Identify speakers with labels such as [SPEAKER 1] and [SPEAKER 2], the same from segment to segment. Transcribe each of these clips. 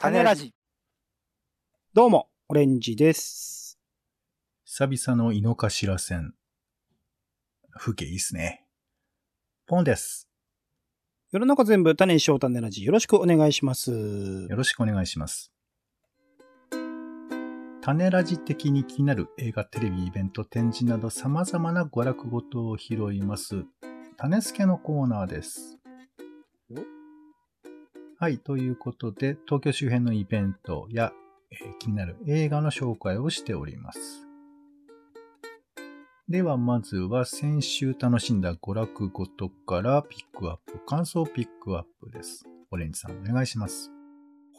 [SPEAKER 1] 種ラジ。どうも、オレンジです。
[SPEAKER 2] 久々の井の頭線。風景いいっすね。ポンです。
[SPEAKER 1] 世の中全部種にしよう種ラジ。よろしくお願いします。
[SPEAKER 2] よろしくお願いします。種ラジ的に気になる映画、テレビ、イベント、展示など様々な娯楽ごとを拾います。種付けのコーナーです
[SPEAKER 1] よ。
[SPEAKER 2] はい、ということで、東京周辺のイベントや、えー気になる映画の紹介をしております。では、まずは先週楽しんだ娯楽ごとからピックアップ、感想ピックアップです。オレンジさんお願いします。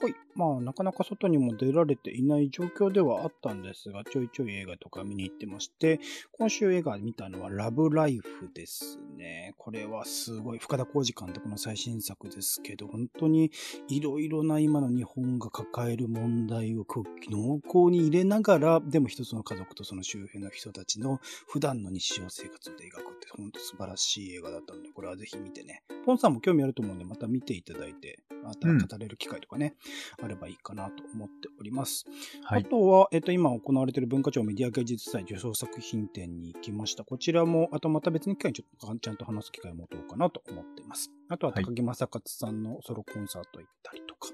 [SPEAKER 1] はい。まあ、なかなか外にも出られていない状況ではあったんですが、ちょいちょい映画とか見に行ってまして、今週映画見たのはラブライフですね。これはすごい、深田浩二監督の最新作ですけど、本当にいろいろな今の日本が抱える問題を濃厚に入れながら、でも一つの家族とその周辺の人たちの普段の日常生活で描くって本当素晴らしい映画だったので、これはぜひ見てね。ポンさんも興味あると思うんで、また見ていただいて、また語れる機会とかね、あればいいかなと思っております。
[SPEAKER 2] はい
[SPEAKER 1] あ。とは、えっと、今行われている文化庁メディア芸術祭受賞作品展に行きました。こちらも、あとまた別の機会にちょっとちゃんと話す機会を持とうかなと思っています。あとは
[SPEAKER 2] はい
[SPEAKER 1] 高木正勝さんのソロコンサート行ったりとか、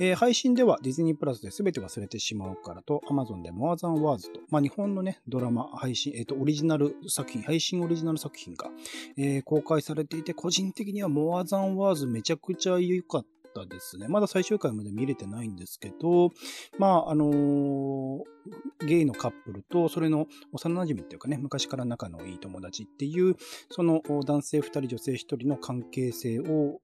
[SPEAKER 1] えー配信ではディズニープラスで全て忘れてしまうからと、Amazon で More Than Words と、まあ、日本のね、ドラマ、配信、えっ、と、オリジナル作品、配信オリジナル作品が、えー公開されていて、個人的には More Than Words めちゃくちゃ良かったですね。まだ最終回まで見れてないんですけど、まあ、あのーゲイのカップルと、それの幼馴染っていうかね、昔から仲のいい友達っていう、その男性2人、女性1人の関係性を、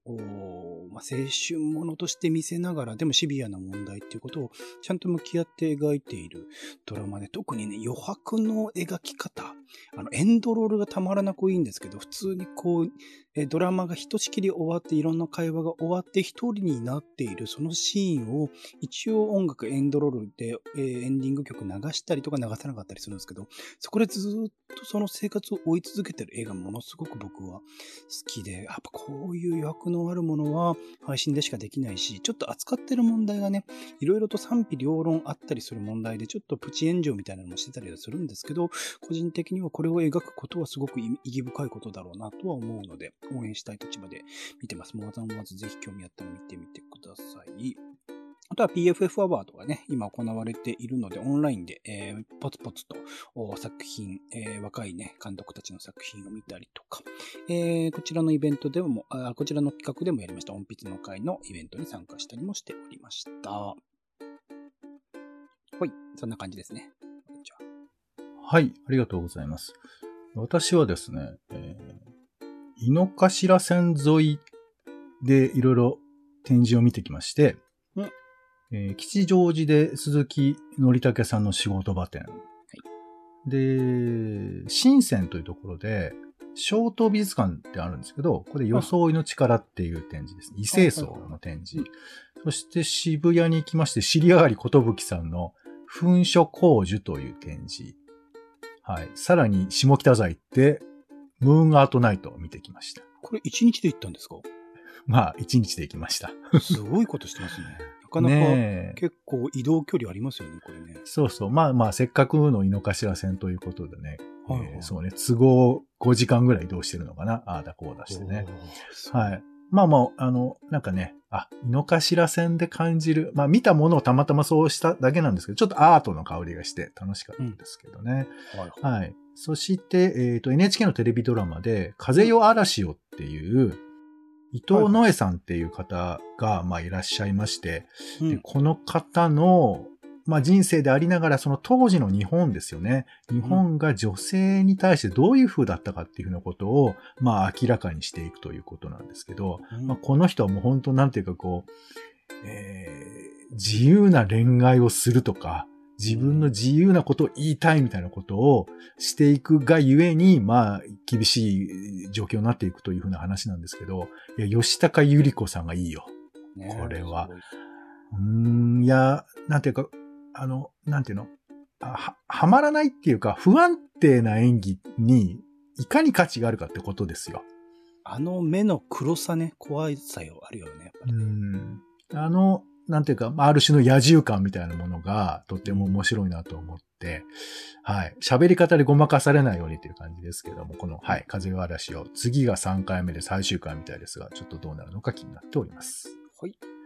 [SPEAKER 1] まあ、青春ものとして見せながら、でもシビアな問題っていうことをちゃんと向き合って描いているドラマで、特にね、余白の描き方、あの、エンドロールがたまらなくいいんですけど、普通にこう、えドラマがひとしきり終わって、いろんな会話が終わって、一人になっている、そのシーンを、一応音楽、エンドロールで、えーエンディング曲流したりとか流さなかったりするんですけど、そこでずっとその生活を追い続けてる映画ものすごく僕は好きで、やっぱこういう余白のあるものは配信でしかできないし、ちょっと扱ってる問題がね、いろいろと賛否両論あったりする問題で、ちょっとプチ炎上みたいなのもしてたりはするんですけど、個人的にはこれを描くことはすごく意義深いことだろうなとは思うので、応援したい立場で見てます。モーザンワーズぜひ興味あったら見てみてください。あとは PFF アワードがね、今行われているので、オンラインで、えーポツポツと作品、えー若いね、監督たちの作品を見たりとか、えーこちらのイベントでもあ、こちらの企画でもやりました、音筆の会のイベントに参加したりもしておりました。はい、そんな感じですね。
[SPEAKER 2] はい、ありがとうございます。私はですね、えー井の頭線沿いでいろいろ展示を見てきまして、
[SPEAKER 1] うん
[SPEAKER 2] えー吉祥寺で鈴木則武さんの仕事場店。で、深センというところで、小東美術館ってあるんですけど、これ装いの力っていう展示ですね。異性層の展示。そして渋谷に行きまして、知り上がりことぶきさんの噴書工樹という展示。はい。さらに、下北沢行って、ムーンアートナイトを見てきました。
[SPEAKER 1] これ一日で行ったんですか？
[SPEAKER 2] まあ、一日で行きました。
[SPEAKER 1] すごいことしてますね。なかなか。結構移動距離ありますよね、これね。
[SPEAKER 2] そうそう。まあまあ、せっかくの井の頭線ということでね。
[SPEAKER 1] はいはい
[SPEAKER 2] えーそうね。都合5時間ぐらい移動してるのかな。ああだこうだしてね。はい。まあまあ、あの、なんかね、あ、井の頭線で感じる。まあ見たものをたまたまそうしただけなんですけど、ちょっとアートの香りがして楽しかったですけどね。
[SPEAKER 1] はいはい
[SPEAKER 2] はい。そして、えっ、と、NHK のテレビドラマで、風よ嵐よっていう、伊藤野江さんっていう方が、まあ、いらっしゃいまして、
[SPEAKER 1] うん
[SPEAKER 2] でこの方の、まあ、人生でありながら、その当時の日本ですよね。日本が女性に対してどういう風だったかっていうふうなことを、まあ、明らかにしていくということなんですけど、
[SPEAKER 1] うん
[SPEAKER 2] まあ、この人はもう本当なんていうかこう、えー自由な恋愛をするとか、自分の自由なことを言いたいみたいなことをしていくがゆえに、まあ、厳しい状況になっていくというふうな話なんですけど、いや、吉高由里子さんがいいよ。
[SPEAKER 1] ね
[SPEAKER 2] これは
[SPEAKER 1] う
[SPEAKER 2] ーん、いや、なんていうか、あの、なんていうの？あは、はまらないっていうか、不安定な演技に、いかに価値があるかってことですよ。
[SPEAKER 1] あの目の黒さね、怖いさよあるよね。やっぱり
[SPEAKER 2] うん。あの、なんていうか、ある種の野獣感みたいなものがとっても面白いなと思って、はい。喋り方でごまかされないようにっていう感じですけども、この、はい、風が嵐を、次が3回目で最終回みたいですが、ちょっとどうなるのか気になっております。
[SPEAKER 1] はい。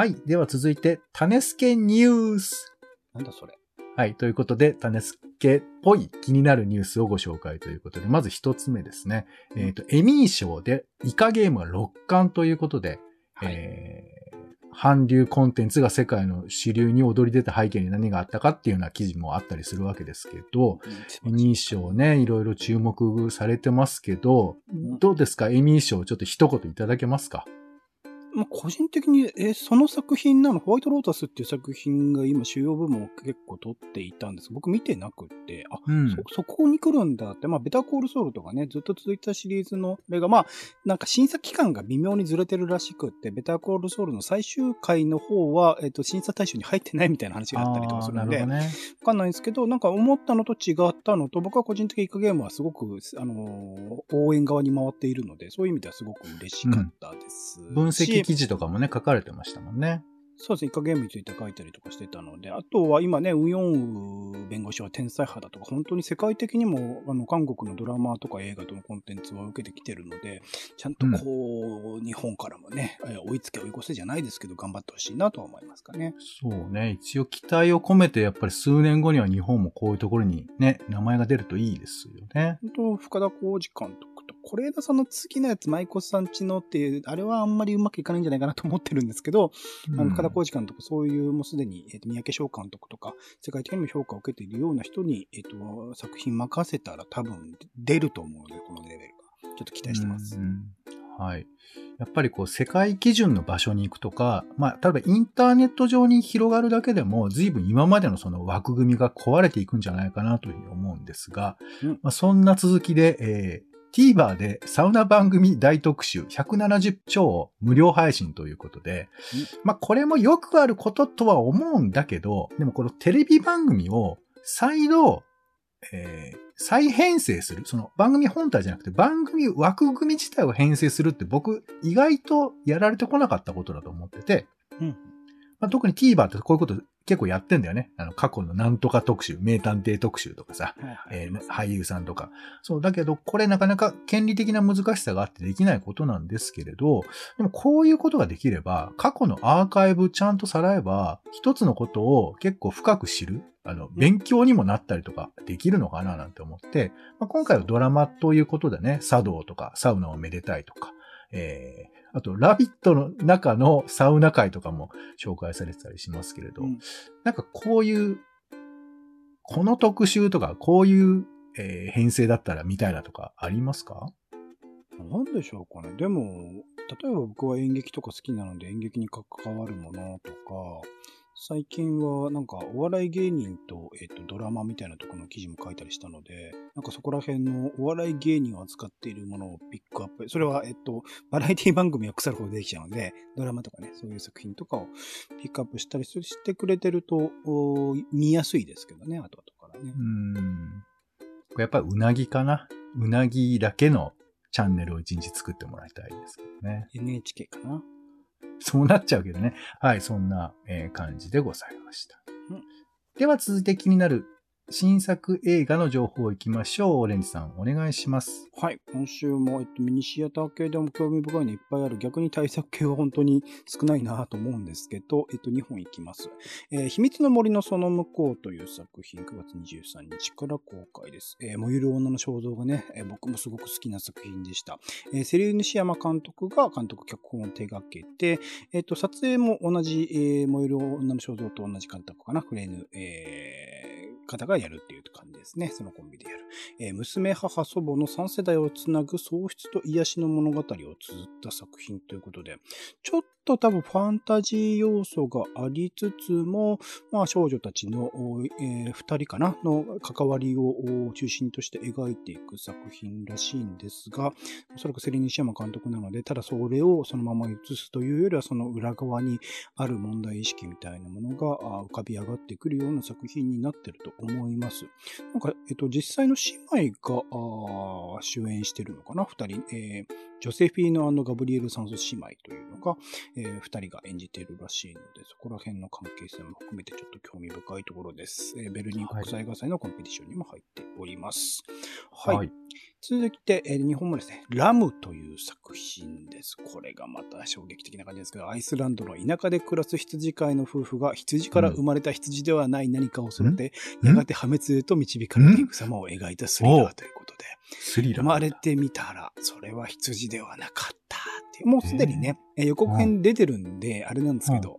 [SPEAKER 2] はい。では続いて、種助ニュース。
[SPEAKER 1] なんだそれ。
[SPEAKER 2] はい。ということで、種助っぽい気になるニュースをご紹介ということで、まず一つ目ですね。えっ、と、エミー賞でイカゲームが6冠ということで、
[SPEAKER 1] はい。
[SPEAKER 2] えー韓流コンテンツが世界の主流に躍り出た背景に何があったかっていうような記事もあったりするわけですけど、エミー賞ね、いろいろ注目されてますけど、
[SPEAKER 1] ん
[SPEAKER 2] どうですか？エミー賞ちょっと一言いただけますか？
[SPEAKER 1] まあ、個人的に、えーその作品なの、ホワイトロータスっていう作品が今主要部門を結構取っていたんです。僕見てなくって、あ、
[SPEAKER 2] うん。
[SPEAKER 1] そ、そこに来るんだって、まあ、ベタコールソウルとかね、ずっと続いたシリーズの、これが、まあ、なんか審査期間が微妙にずれてるらしくって、ベタコールソウルの最終回の方は、えっ、と、審査対象に入ってないみたいな話があったりとかするので、わ
[SPEAKER 2] ね。
[SPEAKER 1] かんないんですけど、なんか思ったのと違ったのと、僕は個人的にイカゲームはすごく、あのー応援側に回っているので、そういう意味ではすごく嬉しかったです。し、
[SPEAKER 2] 分析記事とかもね、書かれてましたもんね。
[SPEAKER 1] そうですね、イカゲームについて書いたりとかしてたので、あとは今ね、ウヨンウ弁護士は天才派だとか、本当に世界的にも、あの、韓国のドラマとか映画とのコンテンツは受けてきてるので、ちゃんとこう、日本からもね、えー追いつけ追い越せじゃないですけど、頑張ってほしいなとは思いますかね。
[SPEAKER 2] そうね。一応期待を込めて、やっぱり数年後には日本もこういうところにね、名前が出るといいですよね。
[SPEAKER 1] 本当深田浩二監督と、是枝さんの次のやつ、舞妓さんちのっていう、あれはあんまりうまくいかないんじゃないかなと思ってるんですけど、あの深田浩二監督、そういうもうすでに、えっと三宅翔監督とか、世界的にも評価を受けているような人に、えっと作品任せたら多分出ると思うので、このレベルが。ちょっと期待してます。
[SPEAKER 2] うんうんはい。やっぱりこう世界基準の場所に行くとか、まあ、例えばインターネット上に広がるだけでも、随分今までのその枠組みが壊れていくんじゃないかなというふうに思うんですが、
[SPEAKER 1] うん
[SPEAKER 2] まあ、そんな続きで、えー、TVer でサウナ番組大特集170超無料配信ということで、まあこれもよくあることとは思うんだけど、でもこのテレビ番組を再度、えー再編成する。その番組本体じゃなくて番組枠組み自体を編成するって僕意外とやられてこなかったことだと思ってて、
[SPEAKER 1] うん
[SPEAKER 2] まあ、特に TVer ってこういうこと結構やってんだよね。あの過去のなんとか特集、名探偵特集とかさ、
[SPEAKER 1] はいはい
[SPEAKER 2] えー俳優さんとか。そう、だけど、これなかなか権利的な難しさがあってできないことなんですけれど、でもこういうことができれば、過去のアーカイブちゃんとさらえば、一つのことを結構深く知る、あの、勉強にもなったりとかできるのかななんて思って、まあ、今回はドラマということでね、茶道とかサウナをめでたいとか、えーあと、ラビットの中のサウナ会とかも紹介されてたりしますけれど、
[SPEAKER 1] うん。
[SPEAKER 2] なんかこういう、この特集とか、こういう、えー編成だったらみたいなとかありますか？
[SPEAKER 1] なんでしょうかね。でも、例えば僕は演劇とか好きなので演劇に関わるものとか、最近はなんかお笑い芸人と、えっとドラマみたいなところの記事も書いたりしたので、なんかそこら辺のお笑い芸人を扱っているものをピックアップ。それは、えっと、バラエティ番組は腐るほどできちゃうので、ドラマとかね、そういう作品とかをピックアップしたりしてくれてると、お見やすいですけどね、後々からね
[SPEAKER 2] う。ーん。これやっぱりうなぎかなうなぎだけのチャンネルを一日作ってもらいたいですけどね。
[SPEAKER 1] NHK かな。
[SPEAKER 2] そうなっちゃうけどね。はい、そんな、えー感じでございました。
[SPEAKER 1] うん
[SPEAKER 2] では続いて気になる新作映画の情報いきましょう。オレンジさん、お願いします。
[SPEAKER 1] はい。今週も、えっと、ミニシアター系でも興味深いのいっぱいある。逆に対策系は本当に少ないなと思うんですけど、えっと、2本いきます。えー秘密の森のその向こうという作品、9月23日から公開です。えー燃ゆる女の肖像がね、えー僕もすごく好きな作品でした。えーセリーヌシヤマ監督が監督脚本を手掛けて、えっと、撮影も同じ、えー燃ゆる女の肖像と同じ監督かな、フレーヌ、えー方がやるっていう感じですね。そのコンビでやる。えー娘、母、祖母の3世代をつなぐ喪失と癒しの物語を綴った作品ということで、ちょっと多分ファンタジー要素がありつつも、まあ少女たちの、えー二人かなの関わりを中心として描いていく作品らしいんですが、おそらくセリーヌ・シヤマ監督なので、ただそれをそのまま映すというよりは、その裏側にある問題意識みたいなものが浮かび上がってくるような作品になってると思います。なんか、えっと、実際の姉妹が、主演してるのかな二人。えージョセフィーノガブリエル・サンソ姉妹というのが、えー、二人が演じているらしいので、そこら辺の関係性も含めてちょっと興味深いところです。えーベルリン国際映画祭のコンペティションにも入っております。はい。
[SPEAKER 2] はい
[SPEAKER 1] 続いて、えー日本もですね、ラムという作品です。これがまた衝撃的な感じですけど、アイスランドの田舎で暮らす羊飼いの夫婦が羊から生まれた羊ではない何かを恐れて、
[SPEAKER 2] うん
[SPEAKER 1] やがて破滅へと導かれていく様を描いたスリラーということで、
[SPEAKER 2] スリラー。
[SPEAKER 1] 生まれてみたら、それは羊ではなかったっていう。もうすでにね、えー予告編出てるんで、あれなんですけど、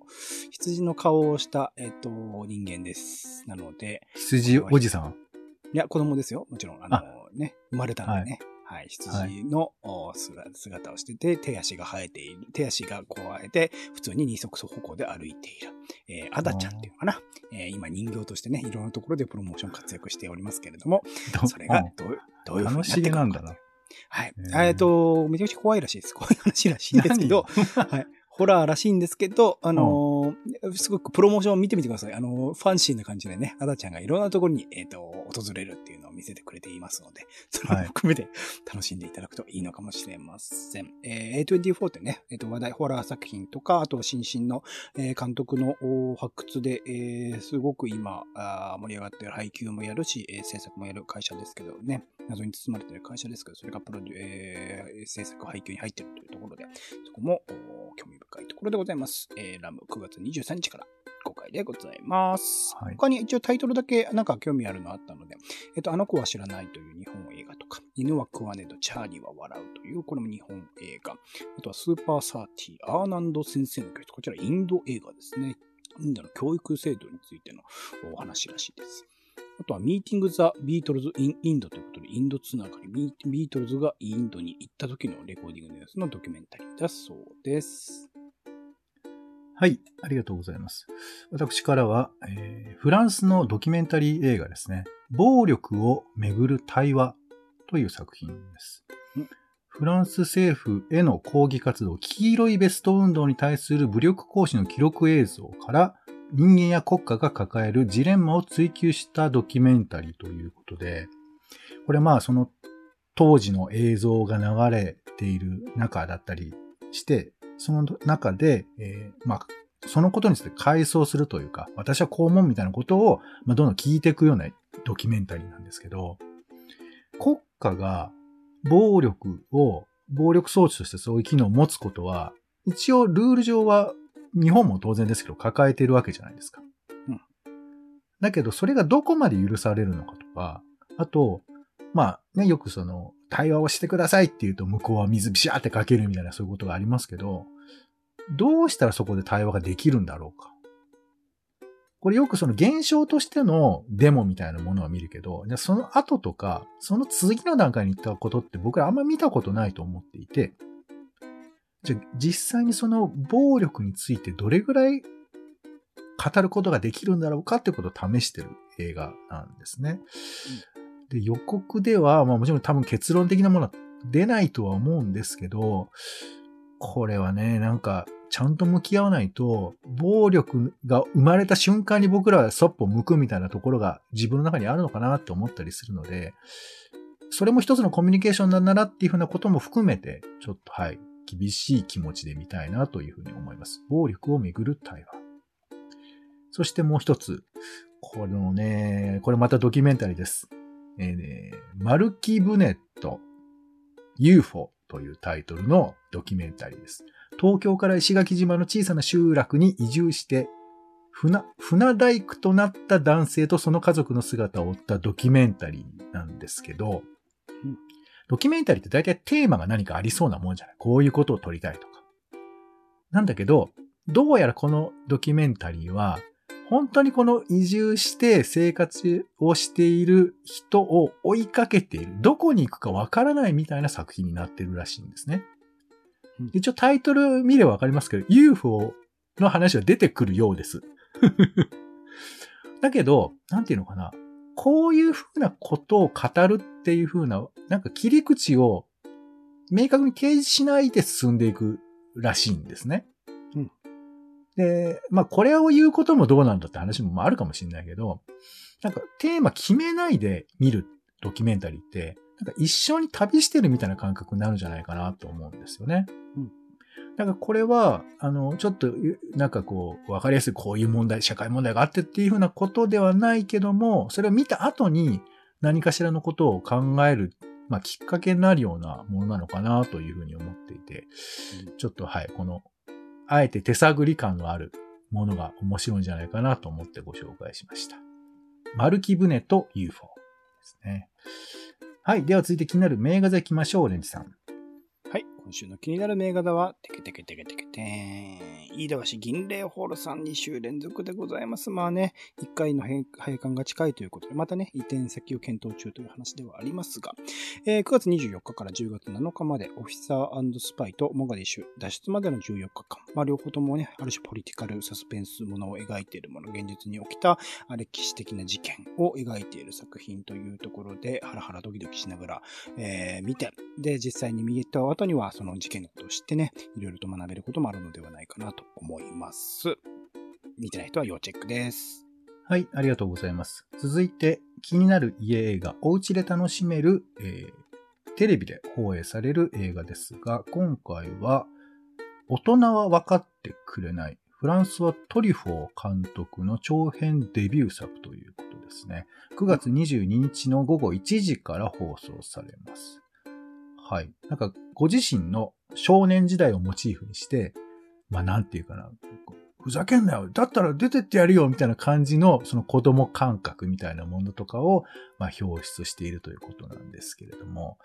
[SPEAKER 1] 羊の顔をした、えっ、と、人間です。なので、
[SPEAKER 2] 羊おじさん？
[SPEAKER 1] いや、子供ですよ。もちろん、あのね、生まれたんでね。はい、羊の、お姿姿をしてて、手足が生えている。手足がこう生えて、普通に二足歩行で歩いている。えーアダちゃんっていうのかな。えー今人形としてね、いろんなところでプロモーション活躍しておりますけれども、
[SPEAKER 2] ど
[SPEAKER 1] それが
[SPEAKER 2] うん
[SPEAKER 1] どうどういうふうになっくるのか
[SPEAKER 2] なんだな。
[SPEAKER 1] はい。えっ、と、めちゃくちゃ怖いらしいです。怖い話らしいんですけど、はい。ホラーらしいんですけど、あのーすごくプロモーションを見てみてください。あのファンシーな感じでね、アダちゃんがいろんなところに、えっ、と、訪れるっていうのを見せてくれていますので、それも含めて楽しんでいただくといいのかもしれません。えー A24 ってね、えっ、と、話題ホラー作品とか、あと、新進の、えー監督のお発掘で、えーすごく今あー盛り上がっている配給もやるし、えー制作もやる会社ですけどね、謎に包まれている会社ですけど、それがプロデュ、えー制作配給に入っているというところで、そこもお興味深いところでございます。えーラム9月23日から公開でございます。
[SPEAKER 2] はい
[SPEAKER 1] 他に一応タイトルだけなんか興味あるのあったので、えっと、あの子は知らないという日本映画とか、犬は食わねどチャーリーは笑うという、これも日本映画。あとはスーパーサーティー、アーナンド先生の教室。こちらインド映画ですね。インドの教育制度についてのお話らしいです。あとは、ミーティング・ザ・ビートルズ・イン・インドということで、インドつながり、ビートルズがインドに行った時のレコーディングの様子のドキュメンタリーだそうです。
[SPEAKER 2] はい、ありがとうございます。私からは、えーフランスのドキュメンタリー映画ですね。暴力をめぐる対話という作品です
[SPEAKER 1] うん。
[SPEAKER 2] フランス政府への抗議活動、黄色いベスト運動に対する武力行使の記録映像から、人間や国家が抱えるジレンマを追求したドキュメンタリーということで、これまあその当時の映像が流れている中だったりして、その中で、えーまあ、そのことについて回想するというか、私はこう思うみたいなことを、まあ、どんどん聞いていくようなドキュメンタリーなんですけど、国家が暴力を、暴力装置としてそういう機能を持つことは、一応ルール上は日本も当然ですけど抱えているわけじゃないですか。
[SPEAKER 1] うん
[SPEAKER 2] だけど、それがどこまで許されるのかとか、あと、まあね、よくその、対話をしてくださいって言うと向こうは水ビシャーってかけるみたいなそういうことがありますけど、どうしたらそこで対話ができるんだろうか？これよくその現象としてのデモみたいなものは見るけど、じゃあその後とか、その次の段階に行ったことって僕らあんま見たことないと思っていて、じゃあ実際にその暴力についてどれぐらい語ることができるんだろうかってことを試してる映画なんですね。で、予告では、まあもちろん多分結論的なものは出ないとは思うんですけど、これはね、なんか、ちゃんと向き合わないと、暴力が生まれた瞬間に僕らはそっぽ向くみたいなところが自分の中にあるのかなって思ったりするので、それも一つのコミュニケーションなんだなっていうふうなことも含めて、ちょっとはい、厳しい気持ちで見たいなというふうに思います。暴力をめぐる対話。そしてもう一つ、このね、これまたドキュメンタリーです。えーねマルキ・ブネット UFO というタイトルのドキュメンタリーです。東京から石垣島の小さな集落に移住して、船、船大工となった男性とその家族の姿を追ったドキュメンタリーなんですけど、
[SPEAKER 1] うん
[SPEAKER 2] ドキュメンタリーって大体テーマが何かありそうなもんじゃない？こういうことを撮りたいとか。なんだけど、どうやらこのドキュメンタリーは、本当にこの移住して生活をしている人を追いかけている。どこに行くかわからないみたいな作品になってるらしいんですね。
[SPEAKER 1] うん
[SPEAKER 2] 一応タイトル見ればわかりますけど、UFO の話は出てくるようです。だけど、なんていうのかな。こういうふうなことを語るっていうふうな、なんか切り口を明確に提示しないで進んでいくらしいんですね。
[SPEAKER 1] うん
[SPEAKER 2] で、まあこれを言うこともどうなんだって話もまああるかもしれないけど、なんかテーマ決めないで見るドキュメンタリーって、なんか一緒に旅してるみたいな感覚になるんじゃないかなと思うんですよね。
[SPEAKER 1] うん
[SPEAKER 2] だからこれは、あの、ちょっと、なんかこう、わかりやすいこういう問題、社会問題があってっていうふうなことではないけども、それを見た後に何かしらのことを考える、まあ、きっかけになるようなものなのかなというふうに思っていて、ちょっとはい、この、あえて手探り感のあるものが面白いんじゃないかなと思ってご紹介しました。丸木船と UFO ですね。はい。では続いて気になる名画座行きましょう、オレンジさん。
[SPEAKER 1] はい。今週の気になる名画座は、テケテケテケテケテーン。飯田橋銀霊ホールさん2週連続でございます。まあね、1回の閉館が近いということで、またね、移転先を検討中という話ではありますが、えー9月24日から10月7日まで、オフィサースパイとモガディッシュ脱出までの14日間、まあ両方ともね、ある種ポリティカルサスペンスものを描いているもの、現実に起きた歴史的な事件を描いている作品というところで、ハラハラドキドキしながら、えー見て、で、実際に見えた後には、その事件のことを知ってね、いろいろと学べることもあるのではないかなと思います。見てない人は要チェックです。
[SPEAKER 2] はい、ありがとうございます。続いて、気になる家映画、お家で楽しめる、えーテレビで放映される映画ですが、今回は、大人は分かってくれない、フランスはトリフォー監督の長編デビュー作ということですね。9月22日の午後1時から放送されます。はい。なんか、ご自身の少年時代をモチーフにして、まあ、なんていうかな、ふざけんなよ。だったら出てってやるよみたいな感じの、その子供感覚みたいなものとかを、まあ、表出しているということなんですけれども。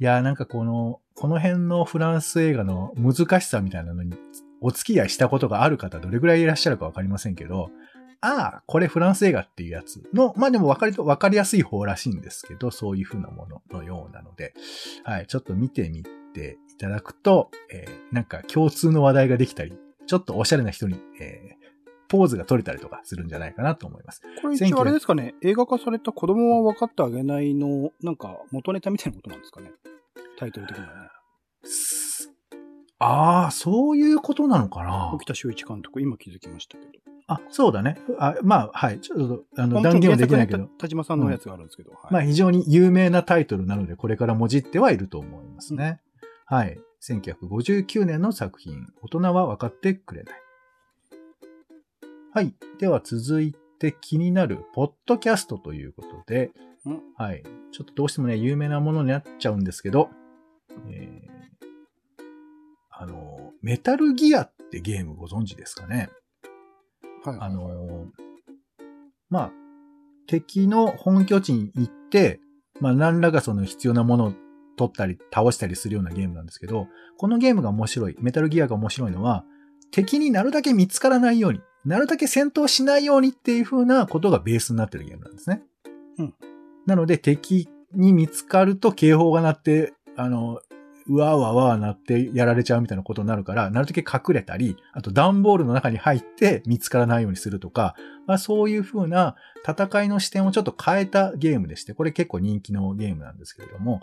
[SPEAKER 2] いや、なんかこの、この辺のフランス映画の難しさみたいなのに、お付き合いしたことがある方、どれぐらいいらっしゃるかわかりませんけど、ああ、これフランス映画っていうやつの、まあでも分かりと、分かりやすい方らしいんですけど、そういう風なもののようなので、はい、ちょっと見てみていただくと、えーなんか共通の話題ができたり、ちょっとおしゃれな人に、えーポーズが取れたりとかするんじゃないかなと思います。
[SPEAKER 1] これ一応あれですかね、映画化された子供は分かってあげないの、なんか元ネタみたいなことなんですかね。タイトル的にはね。
[SPEAKER 2] すああ、そういうことなのかな
[SPEAKER 1] 沖田修一監督、今気づきましたけど。
[SPEAKER 2] あ、そうだね。あまあ、はい。ちょっと、あの、
[SPEAKER 1] まあ
[SPEAKER 2] 断言はできないけど。
[SPEAKER 1] 田島さんのやつがあるんですけど。はい
[SPEAKER 2] まあ、非常に有名なタイトルなので、これからもじってはいると思いますね。はい。1959年の作品、大人は分かってくれない。はい。では続いて気になる、ポッドキャストということで
[SPEAKER 1] うん、
[SPEAKER 2] はい。ちょっとどうしてもね、有名なものになっちゃうんですけど、えーあの、メタルギアってゲームご存知ですかね？
[SPEAKER 1] はい。
[SPEAKER 2] あの、まあ、敵の本拠地に行って、まあ、何らかその必要なものを取ったり、倒したりするようなゲームなんですけど、このゲームが面白い、メタルギアが面白いのは、敵になるだけ見つからないように、なるだけ戦闘しないようにっていう風なことがベースになってるゲームなんですね。
[SPEAKER 1] うん。
[SPEAKER 2] なので、敵に見つかると警報が鳴って、あの、うわーわーわーなってやられちゃうみたいなことになるから、なるだけ隠れたり、あと段ボールの中に入って見つからないようにするとか、まあそういう風な戦いの視点をちょっと変えたゲームでして、これ結構人気のゲームなんですけれども、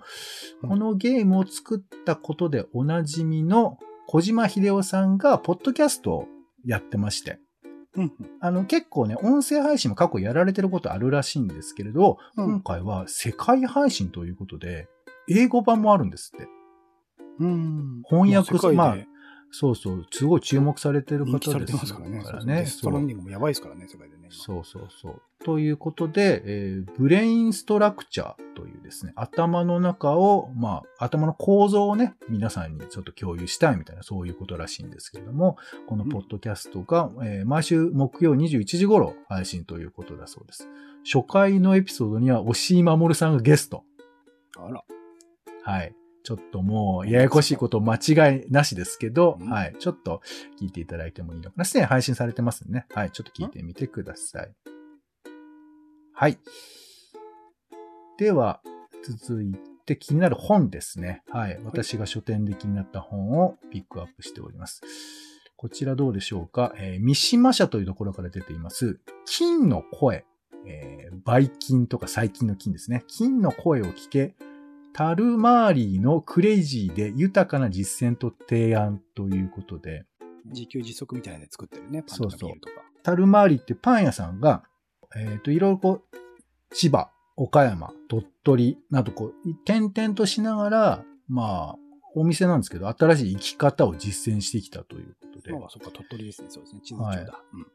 [SPEAKER 1] うん。
[SPEAKER 2] このゲームを作ったことでおなじみの小島秀夫さんがポッドキャストをやってまして、あの結構ね、音声配信も過去やられてることあるらしいんですけれど、
[SPEAKER 1] うん。
[SPEAKER 2] 今回は世界配信ということで、英語版もあるんですって。
[SPEAKER 1] うん。
[SPEAKER 2] 翻訳
[SPEAKER 1] まあ
[SPEAKER 2] そうそう、すごい注目されてる方です
[SPEAKER 1] からね。
[SPEAKER 2] から
[SPEAKER 1] そうそうデ
[SPEAKER 2] ね。
[SPEAKER 1] ストランディングもやばいですからね、世界でね。今
[SPEAKER 2] そうそうそう。ということで、えーブレインストラクチャーというですね、頭の中を、まあ、頭の構造をね、皆さんにちょっと共有したいみたいな、そういうことらしいんですけれども、このポッドキャストが、えー毎週木曜21時頃配信ということだそうです。初回のエピソードには、押井守さんがゲスト。
[SPEAKER 1] あら。
[SPEAKER 2] はい。ちょっともう、ややこしいこと間違いなしですけど、
[SPEAKER 1] うん
[SPEAKER 2] はい。ちょっと聞いていただいてもいいのかな。すでに配信されてますね。はい。ちょっと聞いてみてください。はい。では、続いて気になる本ですね。はい。私が書店で気になった本をピックアップしております。こちらどうでしょうか？えー三島社というところから出ています、菌の声。えー、バイ菌とか細菌の菌ですね。菌の声を聞け、タルマーリーのクレイジーで豊かな実践と提案ということで、
[SPEAKER 1] 自給自足みたいなので作ってるね。パンとか
[SPEAKER 2] そうそう
[SPEAKER 1] ビールとか。
[SPEAKER 2] タルマーリーってパン屋さんが、えっ、と、いろいろこう、千葉岡山、鳥取などこう、点々としながら、まあ、お店なんですけど、新しい生き方を実践してきたということで。
[SPEAKER 1] ああ、そっか、鳥取ですね。そうですね。地図帳だ。
[SPEAKER 2] はい
[SPEAKER 1] うん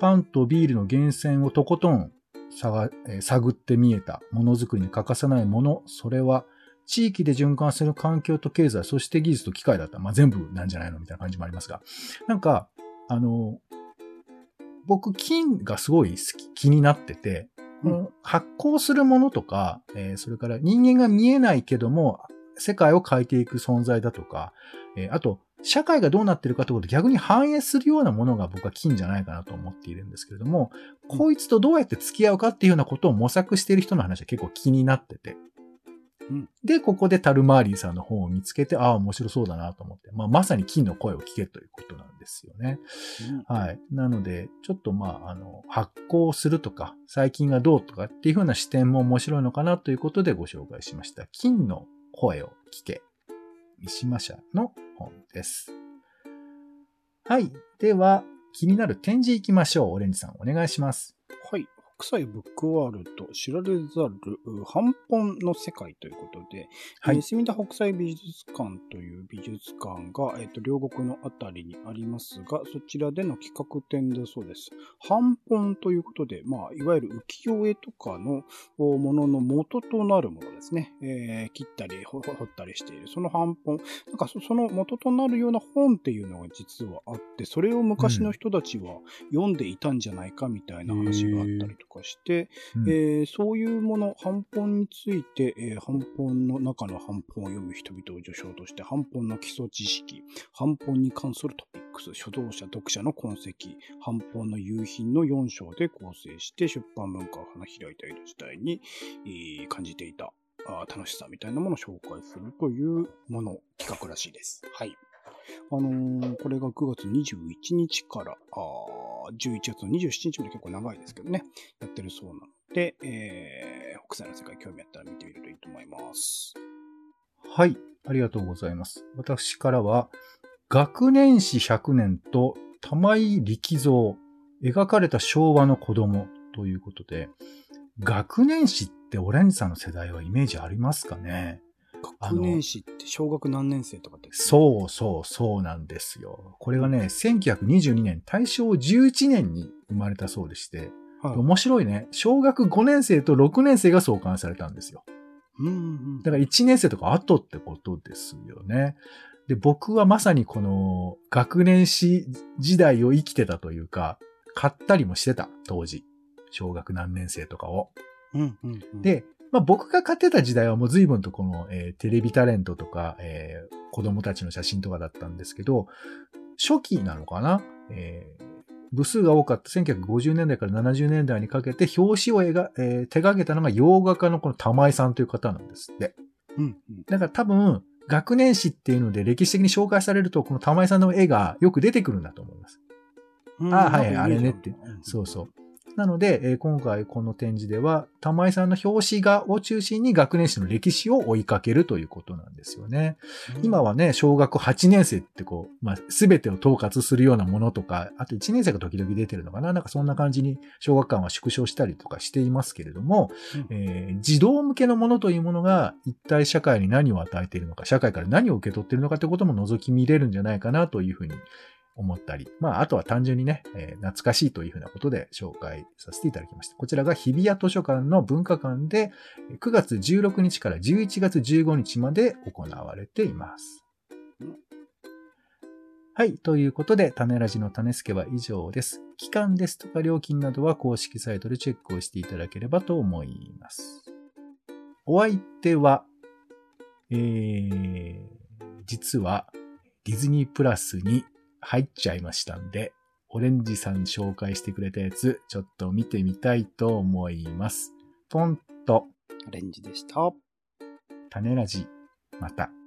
[SPEAKER 2] パンとビールの源泉をとことん探,、えー探って見えたものづくりに欠かさないもの、それは地域で循環する環境と経済、そして技術と機械だった。まあ、全部なんじゃないのみたいな感じもありますが。なんか、あの、僕、金がすごい好き、気になってて、この発酵するものとか、えーそれから人間が見えないけども、世界を変えていく存在だとか、えーあと、社会がどうなってるかということを逆に反映するようなものが僕は金じゃないかなと思っているんですけれども、
[SPEAKER 1] うん
[SPEAKER 2] こいつとどうやって付き合うかっていうようなことを模索している人の話は結構気になってて。
[SPEAKER 1] うん
[SPEAKER 2] で、ここでタルマーリーさんの本を見つけて、ああ、面白そうだなと思って、まあ、まさに金の声を聞けということなんですよね。
[SPEAKER 1] うん
[SPEAKER 2] はい。なので、ちょっとまあ、あの、発行するとか、最近がどうとかっていう風な視点も面白いのかなということでご紹介しました。金の声を聞け。三島社の本です。はい。では、気になる展示行きましょう。オレンジさん、お願いします。
[SPEAKER 1] はい。北斎ブックワールド、知られざるう版本の世界ということで、
[SPEAKER 2] はい
[SPEAKER 1] えー墨田北斎美術館という美術館が、えーと両国のあたりにありますが、そちらでの企画展だそうです。版本ということで、まあ、いわゆる浮世絵とかのおものの元となるものですね。えー切ったりほ彫ったりしている。その版本、なんかそその元となるような本っていうのが実はあって、それを昔の人たちは読んでいたんじゃないかみたいな話があったりとかして、
[SPEAKER 2] うん
[SPEAKER 1] えーそういうもの、版本について、えー版本の中の版本を読む人々を序章として、版本の基礎知識、版本に関するトピックス、書道者、読者の痕跡、版本の夕品の4章で構成して、出版文化を花開いた江戸時代に、えー感じていたあー楽しさみたいなものを紹介するというもの、企画らしいです。はい。あのーこれが9月21日から、あ11月の27日まで結構長いですけどね、やってるそうなので、えー、北斎の世界興味あったら見てみるといいと思います。
[SPEAKER 2] はい。ありがとうございます。私からは、学年史100年と玉井力蔵、描かれた昭和の子供ということで、学年史ってオレンジさんの世代はイメージありますかね？
[SPEAKER 1] 学年史って小学何年生とかって、
[SPEAKER 2] そうそうそうなんですよ。これがね、1922年、大正11年に生まれたそうでして、
[SPEAKER 1] はい。
[SPEAKER 2] 面白いね。小学5年生と6年生が創刊されたんですよ。
[SPEAKER 1] うんうん
[SPEAKER 2] だから1年生とか後ってことですよね。で、僕はまさにこの学年史時代を生きてたというか、買ったりもしてた、当時。小学何年生とかを。
[SPEAKER 1] うんうんうん、
[SPEAKER 2] で、まあ僕が買ってた時代はもう随分とこの、えーテレビタレントとか、えー子供たちの写真とかだったんですけど、初期なのかな、えー部数が多かった1950年代から70年代にかけて表紙を描、えー手掛けたのが洋画家のこの玉井さんという方なんですって。
[SPEAKER 1] うんうん
[SPEAKER 2] だから多分、学年誌っていうので歴史的に紹介されると、この玉井さんの絵がよく出てくるんだと思います。
[SPEAKER 1] うん
[SPEAKER 2] あはいあれねってそうそう。なので、えー今回この展示では、玉井さんの表紙画を中心に学年史の歴史を追いかけるということなんですよね。今はね、小学8年生ってこう、まあ、すべてを統括するようなものとか、あと1年生が時々出てるのかな。なんかそんな感じに小学館は縮小したりとかしていますけれども、
[SPEAKER 1] うん。
[SPEAKER 2] えー児童向けのものというものが一体社会に何を与えているのか、社会から何を受け取っているのかということも覗き見れるんじゃないかなというふうに思ったり、まあ、あとは単純にね、えー懐かしいというふうなことで紹介させていただきました。こちらが日比谷図書館の文化館で9月16日から11月15日まで行われています。はい。ということで、種ラジの種付けは以上です。期間ですとか料金などは公式サイトでチェックをしていただければと思います。お相手は、えー、実はディズニープラスに入っちゃいましたんで、オレンジさん紹介してくれたやつ、ちょっと見てみたいと思います。ポンと
[SPEAKER 1] アレンジでした。
[SPEAKER 2] 種ラジ、また。